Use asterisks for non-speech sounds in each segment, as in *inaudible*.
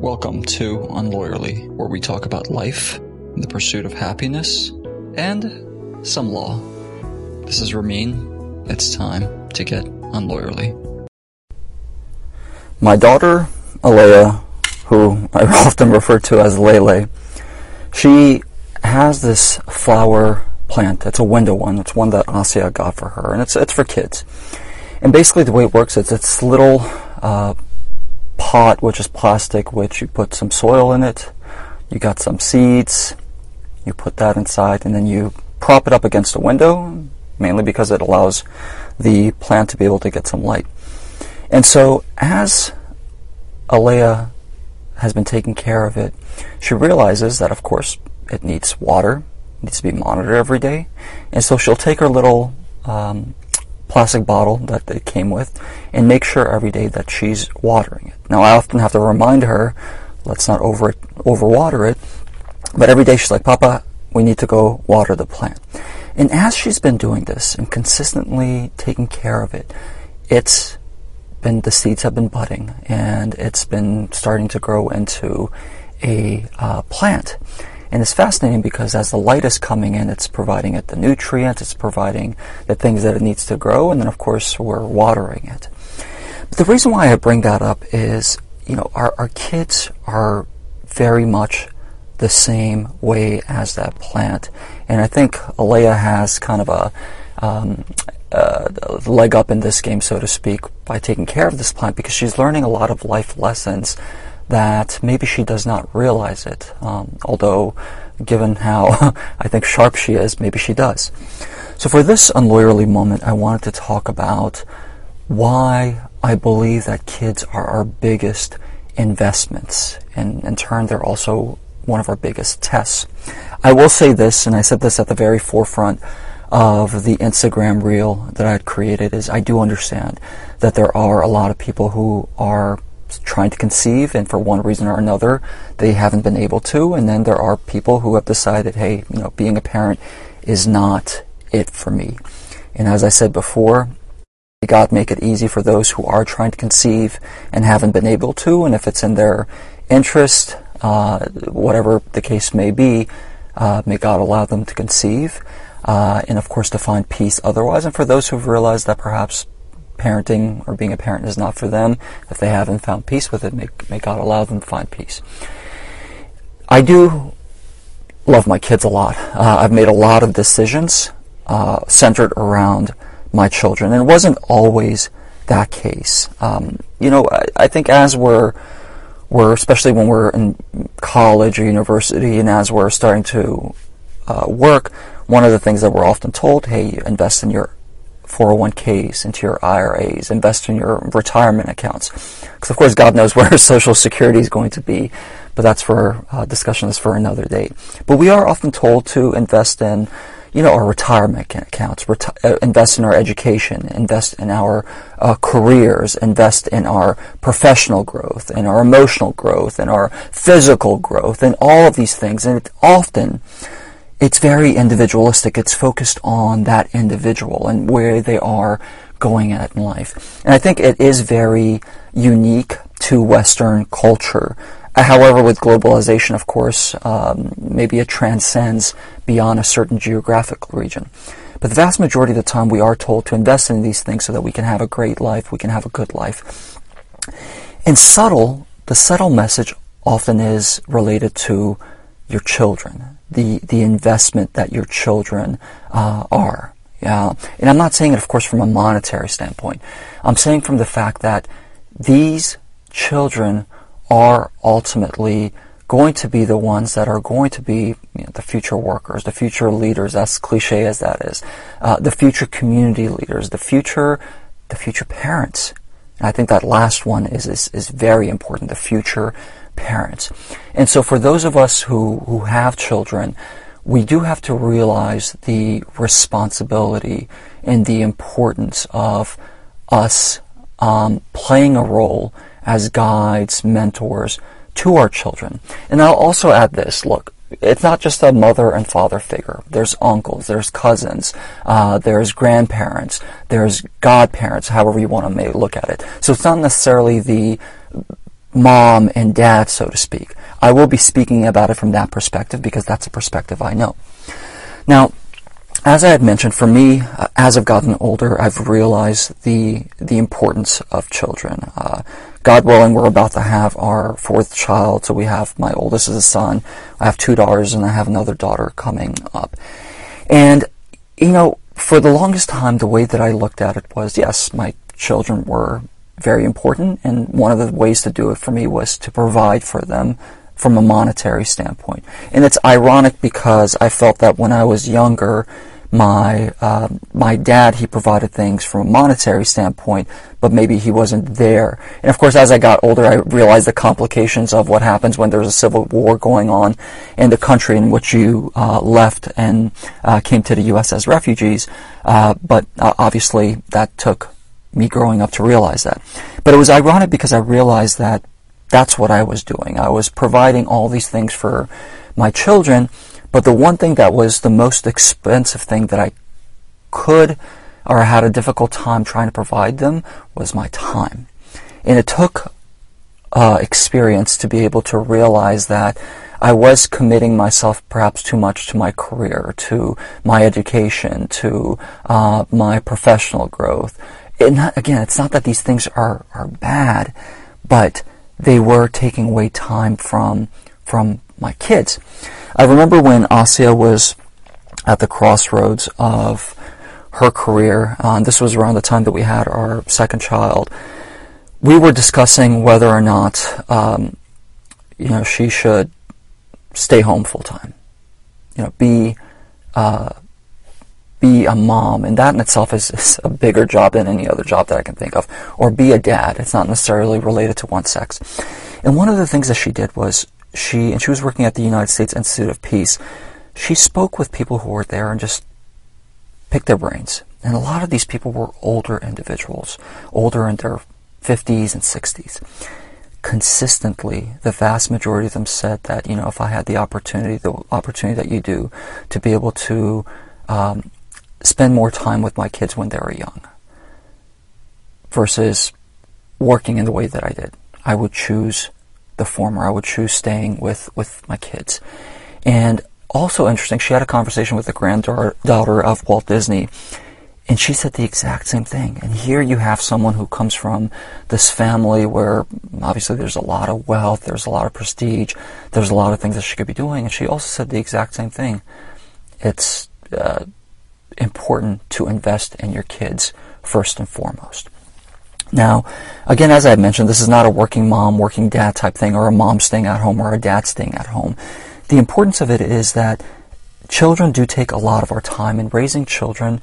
Welcome to Unlawyerly, where we talk about life, the pursuit of happiness, and some law. This is Ramin. It's time to get unlawyerly. My daughter, Alea, who I *laughs* often refer to as Lele, she has this flower plant. It's a window one. It's one that Asia got for her, and it's it's for kids. And basically, the way it works is it's little uh, pot, which is plastic, which you put some soil in it. You got some seeds. You put that inside, and then you prop it up against a window, mainly because it allows the plant to be able to get some light. And so, as Alea has been taking care of it, she realizes that, of course, it needs water, needs to be monitored every day. And so she'll take her little um, plastic bottle that they came with and make sure every day that she's watering it. Now I often have to remind her, let's not over overwater it, but every day she's like, Papa, we need to go water the plant. And as she's been doing this and consistently taking care of it, it's been the seeds have been budding and it's been starting to grow into a uh, plant. And it's fascinating because as the light is coming in, it's providing it the nutrients, it's providing the things that it needs to grow, and then of course we're watering it. But the reason why I bring that up is, you know, our, our kids are very much the same way as that plant. And I think Alea has kind of a, um, uh, leg up in this game, so to speak, by taking care of this plant because she's learning a lot of life lessons that maybe she does not realize it. Um, although, given how *laughs* I think sharp she is, maybe she does. So for this unlawyerly moment, I wanted to talk about why I believe that kids are our biggest investments, and in turn, they're also one of our biggest tests. I will say this, and I said this at the very forefront of the Instagram reel that I had created, is I do understand that there are a lot of people who are trying to conceive and for one reason or another they haven't been able to. And then there are people who have decided hey you know being a parent is not it for me. And as i said before god make it easy for those who are trying to conceive and haven't been able to. And if it's in their interest uh, whatever the case may be uh, may god allow them to conceive uh, and of course to find peace otherwise. And for those who've realized that perhaps parenting or being a parent is not for them, if they haven't found peace with it, may, may God allow them to find peace. I do love my kids a lot. Uh, I've made a lot of decisions uh, centered around my children, and it wasn't always that case. Um, you know, I, I, think as we're we're especially when we're in college or university, and as we're starting to uh, work, one of the things that we're often told, hey, invest in your 401ks, into your IRAs, invest in your retirement accounts. Because of course God knows *laughs* where Social Security is going to be, but that's for uh, discussions for another day. But we are often told to invest in, you know, our retirement accounts, reti- uh, invest in our education, invest in our uh, careers, invest in our professional growth, in our emotional growth, in our physical growth, and all of these things. And it often it's very individualistic. It's focused on that individual and where they are going at in life. And I think it is very unique to Western culture. Uh, however, with globalization, of course, um, maybe it transcends beyond a certain geographic region. But the vast majority of the time, we are told to invest in these things so that we can have a great life, we can have a good life. And subtle, the subtle message often is related to your children the the investment that your children uh, are. Yeah, and I'm not saying it, of course, from a monetary standpoint. I'm saying from the fact that these children are ultimately going to be the ones that are going to be you know, the future workers, the future leaders, as cliche as that is, uh, the future community leaders, the future, the future parents. And I think that last one is, is, is very important, the future parents. And so for those of us who, who have children, we do have to realize the responsibility and the importance of us um, playing a role as guides, mentors to our children. And I'll also add this, look, it's not just a mother and father figure. There's uncles, there's cousins, uh, there's grandparents, there's godparents, however you want to look at it. So it's not necessarily the mom and dad, so to speak. I will be speaking about it from that perspective because that's a perspective I know. Now, as I had mentioned, for me, uh, as I've gotten older, I've realized the the importance of children. Uh, God willing, we're about to have our fourth child. So we have my oldest is a son. I have two daughters, and I have another daughter coming up. And you know, for the longest time, the way that I looked at it was, yes, my children were very important, and one of the ways to do it for me was to provide for them from a monetary standpoint. And it's ironic because I felt that when I was younger, my uh, my dad he provided things from a monetary standpoint, but maybe he wasn't there. And of course, as I got older, I realized the complications of what happens when there's a civil war going on in the country in which you uh, left and uh, came to the U.S. as refugees. Uh, but uh, obviously, that took me growing up to realize that. But it was ironic because I realized that that's what I was doing. I was providing all these things for my children, but the one thing that was the most expensive thing that I could or had a difficult time trying to provide them was my time. And it took uh, experience to be able to realize that I was committing myself perhaps too much to my career, to my education, to uh, my professional growth. It not, again, it's not that these things are, are bad, but they were taking away time from from my kids. I remember when Asia was at the crossroads of her career. Uh, this was around the time that we had our second child. We were discussing whether or not, um, you know, she should stay home full time. You know, be uh, be a mom, and that in itself is, is, a bigger job than any other job that I can think of. Or be a dad. It's not necessarily related to one sex. And one of the things that she did was she, and she was working at the United States Institute of Peace. She spoke with people who were there and just picked their brains. And a lot of these people were older individuals, older in their 50s and 60s. Consistently, the vast majority of them said that, you know, if I had the opportunity, the opportunity that you do, to be able to um, spend more time with my kids when they were young versus working in the way that I did. I would choose the former. I would choose staying with, with my kids. And also interesting, she had a conversation with the granddaughter of Walt Disney, and she said the exact same thing. And here you have someone who comes from this family where obviously there's a lot of wealth, there's a lot of prestige, there's a lot of things that she could be doing. And she also said the exact same thing. It's uh, important to invest in your kids first and foremost. Now, again, as I mentioned, this is not a working mom, working dad type thing, or a mom staying at home or a dad staying at home. The importance of it is that children do take a lot of our time, and raising children,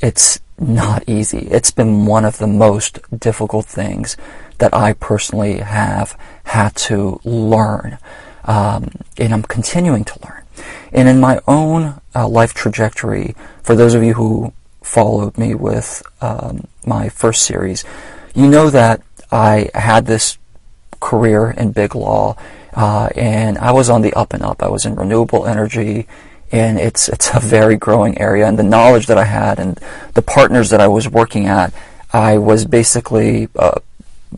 it's not easy. It's been one of the most difficult things that I personally have had to learn, um, and I'm continuing to learn. And in my own uh, life trajectory, for those of you who followed me with um, my first series, you know that I had this career in big law, uh, and I was on the up and up. I was in renewable energy, and it's it's a very growing area. And the knowledge that I had and the partners that I was working at, I was basically uh,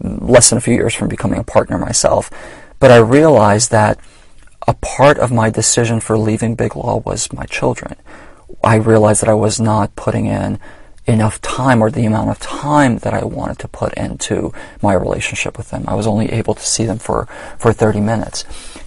less than a few years from becoming a partner myself. But I realized that a part of my decision for leaving big law was my children. I realized that I was not putting in enough time or the amount of time that I wanted to put into my relationship with them. I was only able to see them for, for 30 minutes.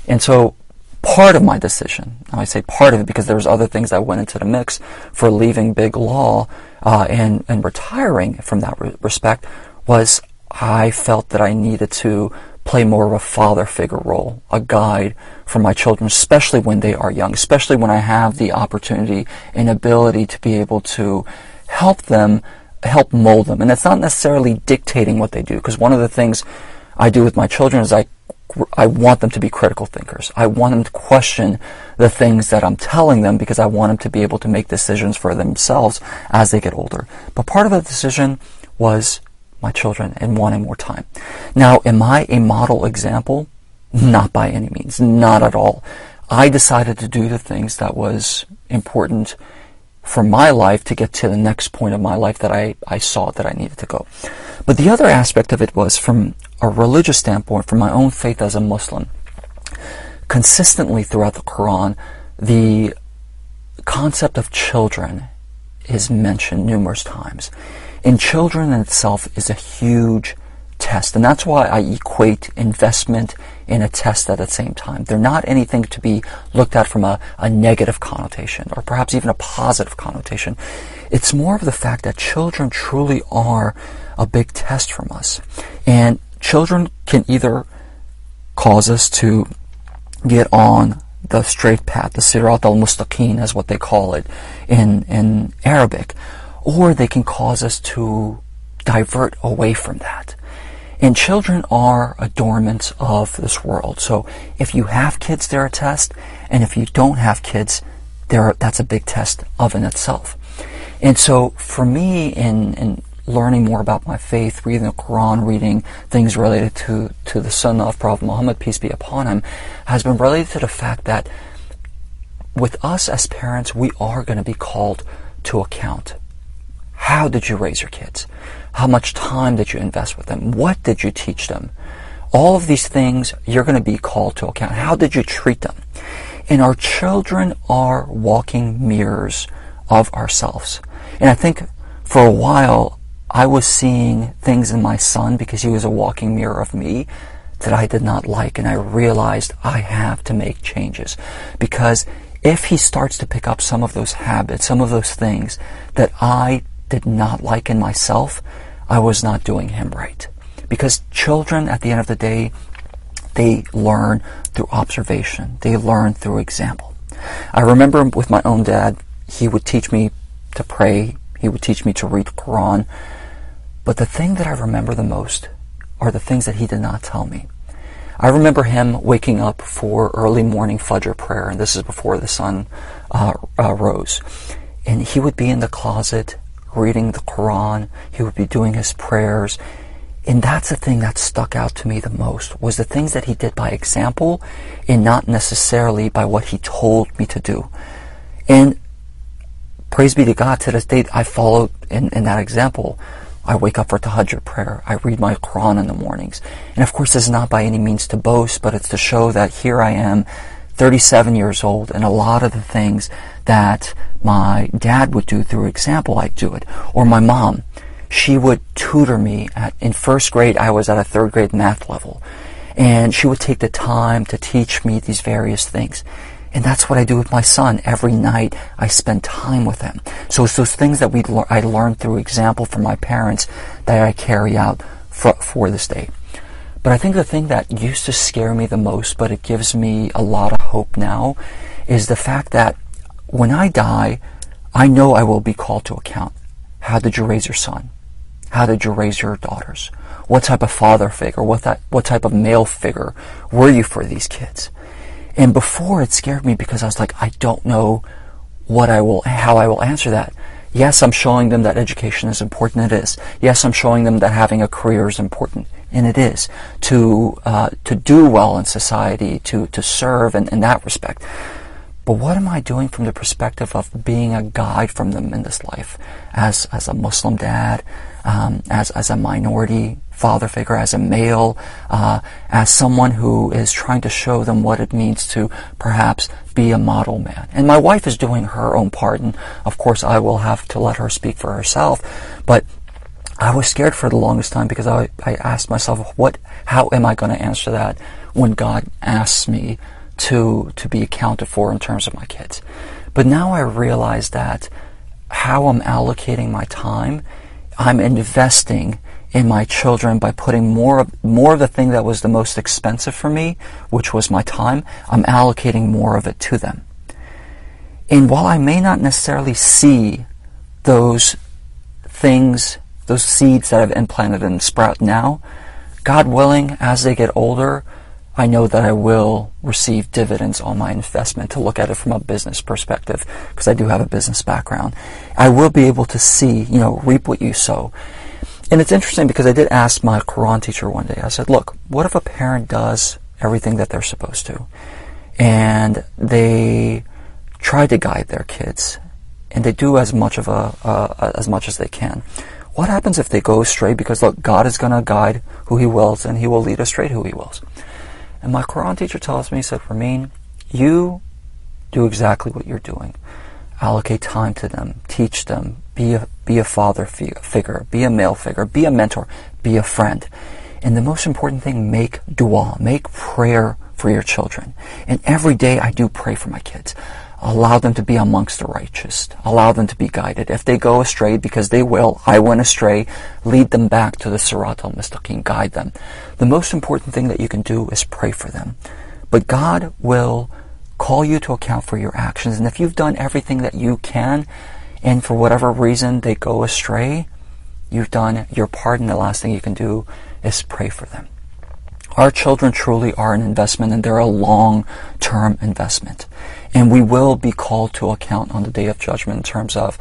And so part of my decision, and I say part of it because there was other things that went into the mix for leaving big law uh, and, and retiring from that re- respect was I felt that I needed to play more of a father figure role, a guide for my children, especially when they are young, especially when I have the opportunity and ability to be able to help them, help mold them. And it's not necessarily dictating what they do, because one of the things I do with my children is I I want them to be critical thinkers. I want them to question the things that I'm telling them because I want them to be able to make decisions for themselves as they get older. But part of the decision was my children and wanting more time. Now, am I a model example? Not by any means. Not at all. I decided to do the things that was important for my life to get to the next point of my life that I, I saw that I needed to go. But the other aspect of it was from a religious standpoint, from my own faith as a Muslim, consistently throughout the Quran, the concept of children is mentioned numerous times. And children in itself is a huge test. And that's why I equate investment in a test at the same time. They're not anything to be looked at from a, a negative connotation or perhaps even a positive connotation. It's more of the fact that children truly are a big test from us. And children can either cause us to get on the straight path, the sirat al-mustaqim as what they call it in, in Arabic, or they can cause us to divert away from that. And children are adornments of this world. So if you have kids, they're a test, and if you don't have kids, that's a big test of in itself. And so for me, in, in learning more about my faith, reading the Quran, reading things related to, to the Sunnah of Prophet Muhammad, peace be upon him, has been related to the fact that with us as parents, we are going to be called to account. How did you raise your kids? How much time did you invest with them? What did you teach them? All of these things you're going to be called to account. How did you treat them? And our children are walking mirrors of ourselves. And I think for a while, I was seeing things in my son because he was a walking mirror of me that I did not like. And I realized I have to make changes because if he starts to pick up some of those habits, some of those things that I did not like in myself, I was not doing him right. Because children, at the end of the day, they learn through observation. They learn through example. I remember with my own dad, he would teach me to pray. He would teach me to read Quran. But the thing that I remember the most are the things that he did not tell me. I remember him waking up for early morning Fajr prayer, and this is before the sun uh, uh, rose. And he would be in the closet reading the Quran. He would be doing his prayers. And that's the thing that stuck out to me the most was the things that he did by example and not necessarily by what he told me to do. And praise be to God, to this day, I followed in, in that example. I wake up for tahajjud prayer. I read my Quran in the mornings. And of course, this is not by any means to boast, but it's to show that here I am, 37 years old, and a lot of the things that my dad would do through example, I'd do it. Or my mom, she would tutor me at, in first grade, I was at a third grade math level. And she would take the time to teach me these various things. And that's what I do with my son. Every night I spend time with him. So it's those things that we I learned through example from my parents that I carry out for, for this day. But I think the thing that used to scare me the most, but it gives me a lot of hope now, is the fact that when I die, I know I will be called to account. How did you raise your son? How did you raise your daughters? What type of father figure, what, that, what type of male figure were you for these kids? And before it scared me because I was like, I don't know what I will, how I will answer that. Yes, I'm showing them that education is important. It is. Yes, I'm showing them that having a career is important, and it is to uh, to do well in society, to to serve, in, in that respect. But what am I doing from the perspective of being a guide from them in this life, as as a Muslim dad, um, as as a minority father figure, as a male, uh, as someone who is trying to show them what it means to perhaps be a model man. And my wife is doing her own part, and of course I will have to let her speak for herself. But I was scared for the longest time because I, I asked myself, what, how am I going to answer that when God asks me to, to be accounted for in terms of my kids? But now I realize that how I'm allocating my time, I'm investing in my children by putting more of, more of the thing that was the most expensive for me, which was my time, I'm allocating more of it to them. And while I may not necessarily see those things, those seeds that I've implanted and sprout now, God willing, as they get older, I know that I will receive dividends on my investment to look at it from a business perspective, because I do have a business background. I will be able to see, you know, reap what you sow. And it's interesting because I did ask my Quran teacher one day, I said, look, what if a parent does everything that they're supposed to? And they try to guide their kids and they do as much of a, uh, as much as they can. what happens if they go astray? Because look, God is going to guide who He wills, and He will lead astray who He wills. And my Quran teacher tells me, he said, Ramin, you do exactly what you're doing. Allocate time to them, teach them, be a, be a father figure, be a male figure, be a mentor, be a friend. And the most important thing, make dua, make prayer for your children. And every day I do pray for my kids. Allow them to be amongst the righteous. Allow them to be guided. If they go astray, because they will, I went astray, lead them back to the Sirat al-Mustaqim, guide them. The most important thing that you can do is pray for them. But God will call you to account for your actions. And if you've done everything that you can, and for whatever reason they go astray, you've done your part, and the last thing you can do is pray for them. Our children truly are an investment, and they're a long-term investment. And we will be called to account on the day of judgment in terms of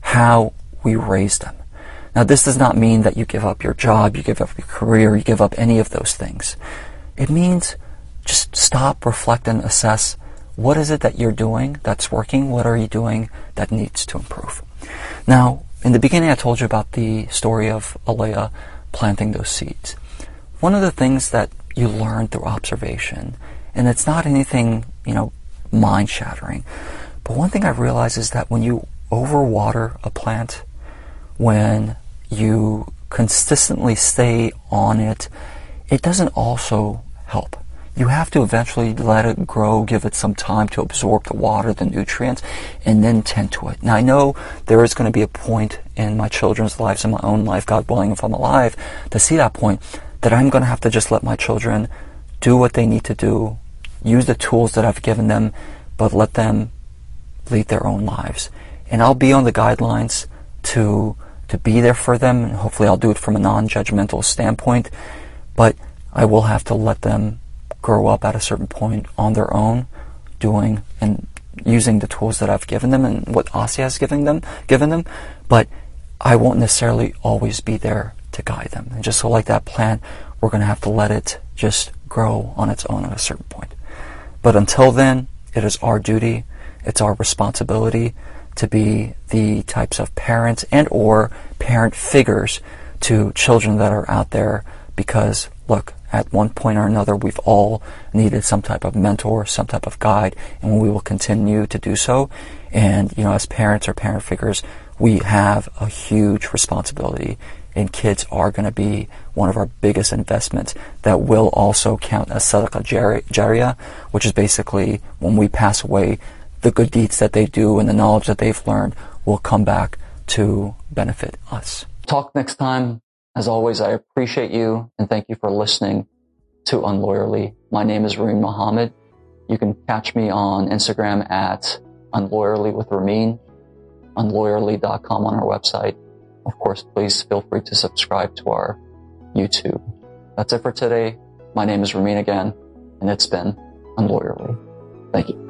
how we raise them. Now, this does not mean that you give up your job, you give up your career, you give up any of those things. It means just stop, reflect, and assess what is it that you're doing that's working? What are you doing that needs to improve? Now, in the beginning, I told you about the story of Alea planting those seeds. One of the things that you learn through observation, and it's not anything, you know, mind shattering. But one thing I've realized is that when you overwater a plant, when you consistently stay on it, it doesn't also help. You have to eventually let it grow, give it some time to absorb the water, the nutrients, and then tend to it. Now I know there is going to be a point in my children's lives, in my own life, God willing, if I'm alive, to see that point, that I'm going to have to just let my children do what they need to do, use the tools that I've given them, but let them lead their own lives. And I'll be on the guidelines to to be there for them, and hopefully I'll do it from a non-judgmental standpoint. But I will have to let them grow up at a certain point on their own, doing and using the tools that I've given them and what Asya has given them, given them. But I won't necessarily always be there to guide them. And just so like that plant, we're going to have to let it just grow on its own at a certain point. But until then, it is our duty, it's our responsibility to be the types of parents and or parent figures to children that are out there because look, at one point or another we've all needed some type of mentor, some type of guide, and we will continue to do so. And, you know, as parents or parent figures, we have a huge responsibility and kids are going to be one of our biggest investments that will also count as sadaqah jariyah, which is basically when we pass away, the good deeds that they do and the knowledge that they've learned will come back to benefit us. Talk next time. As always, I appreciate you and thank you for listening to Unlawyerly. My name is Ramin Mohammed. You can catch me on Instagram at unlawyerly with Ramin, unlawyerly.com on our website of course, please feel free to subscribe to our YouTube. That's it for today. My name is Ramin again, and it's been Unlawyerly. Thank you.